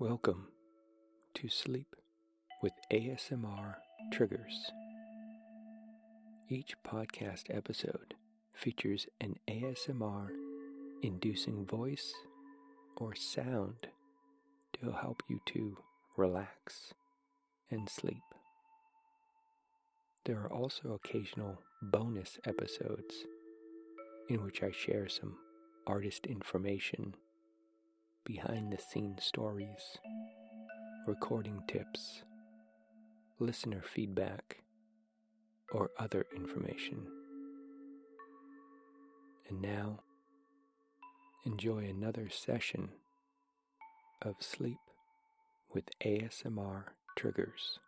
Welcome to Sleep with ASMR Triggers. Each podcast episode features an ASMR inducing voice or sound to help you to relax and sleep. There are also occasional bonus episodes in which I share some artist information, behind the scenes stories, recording tips, listener feedback, or other information. And now, enjoy another session of sleep with ASMR triggers.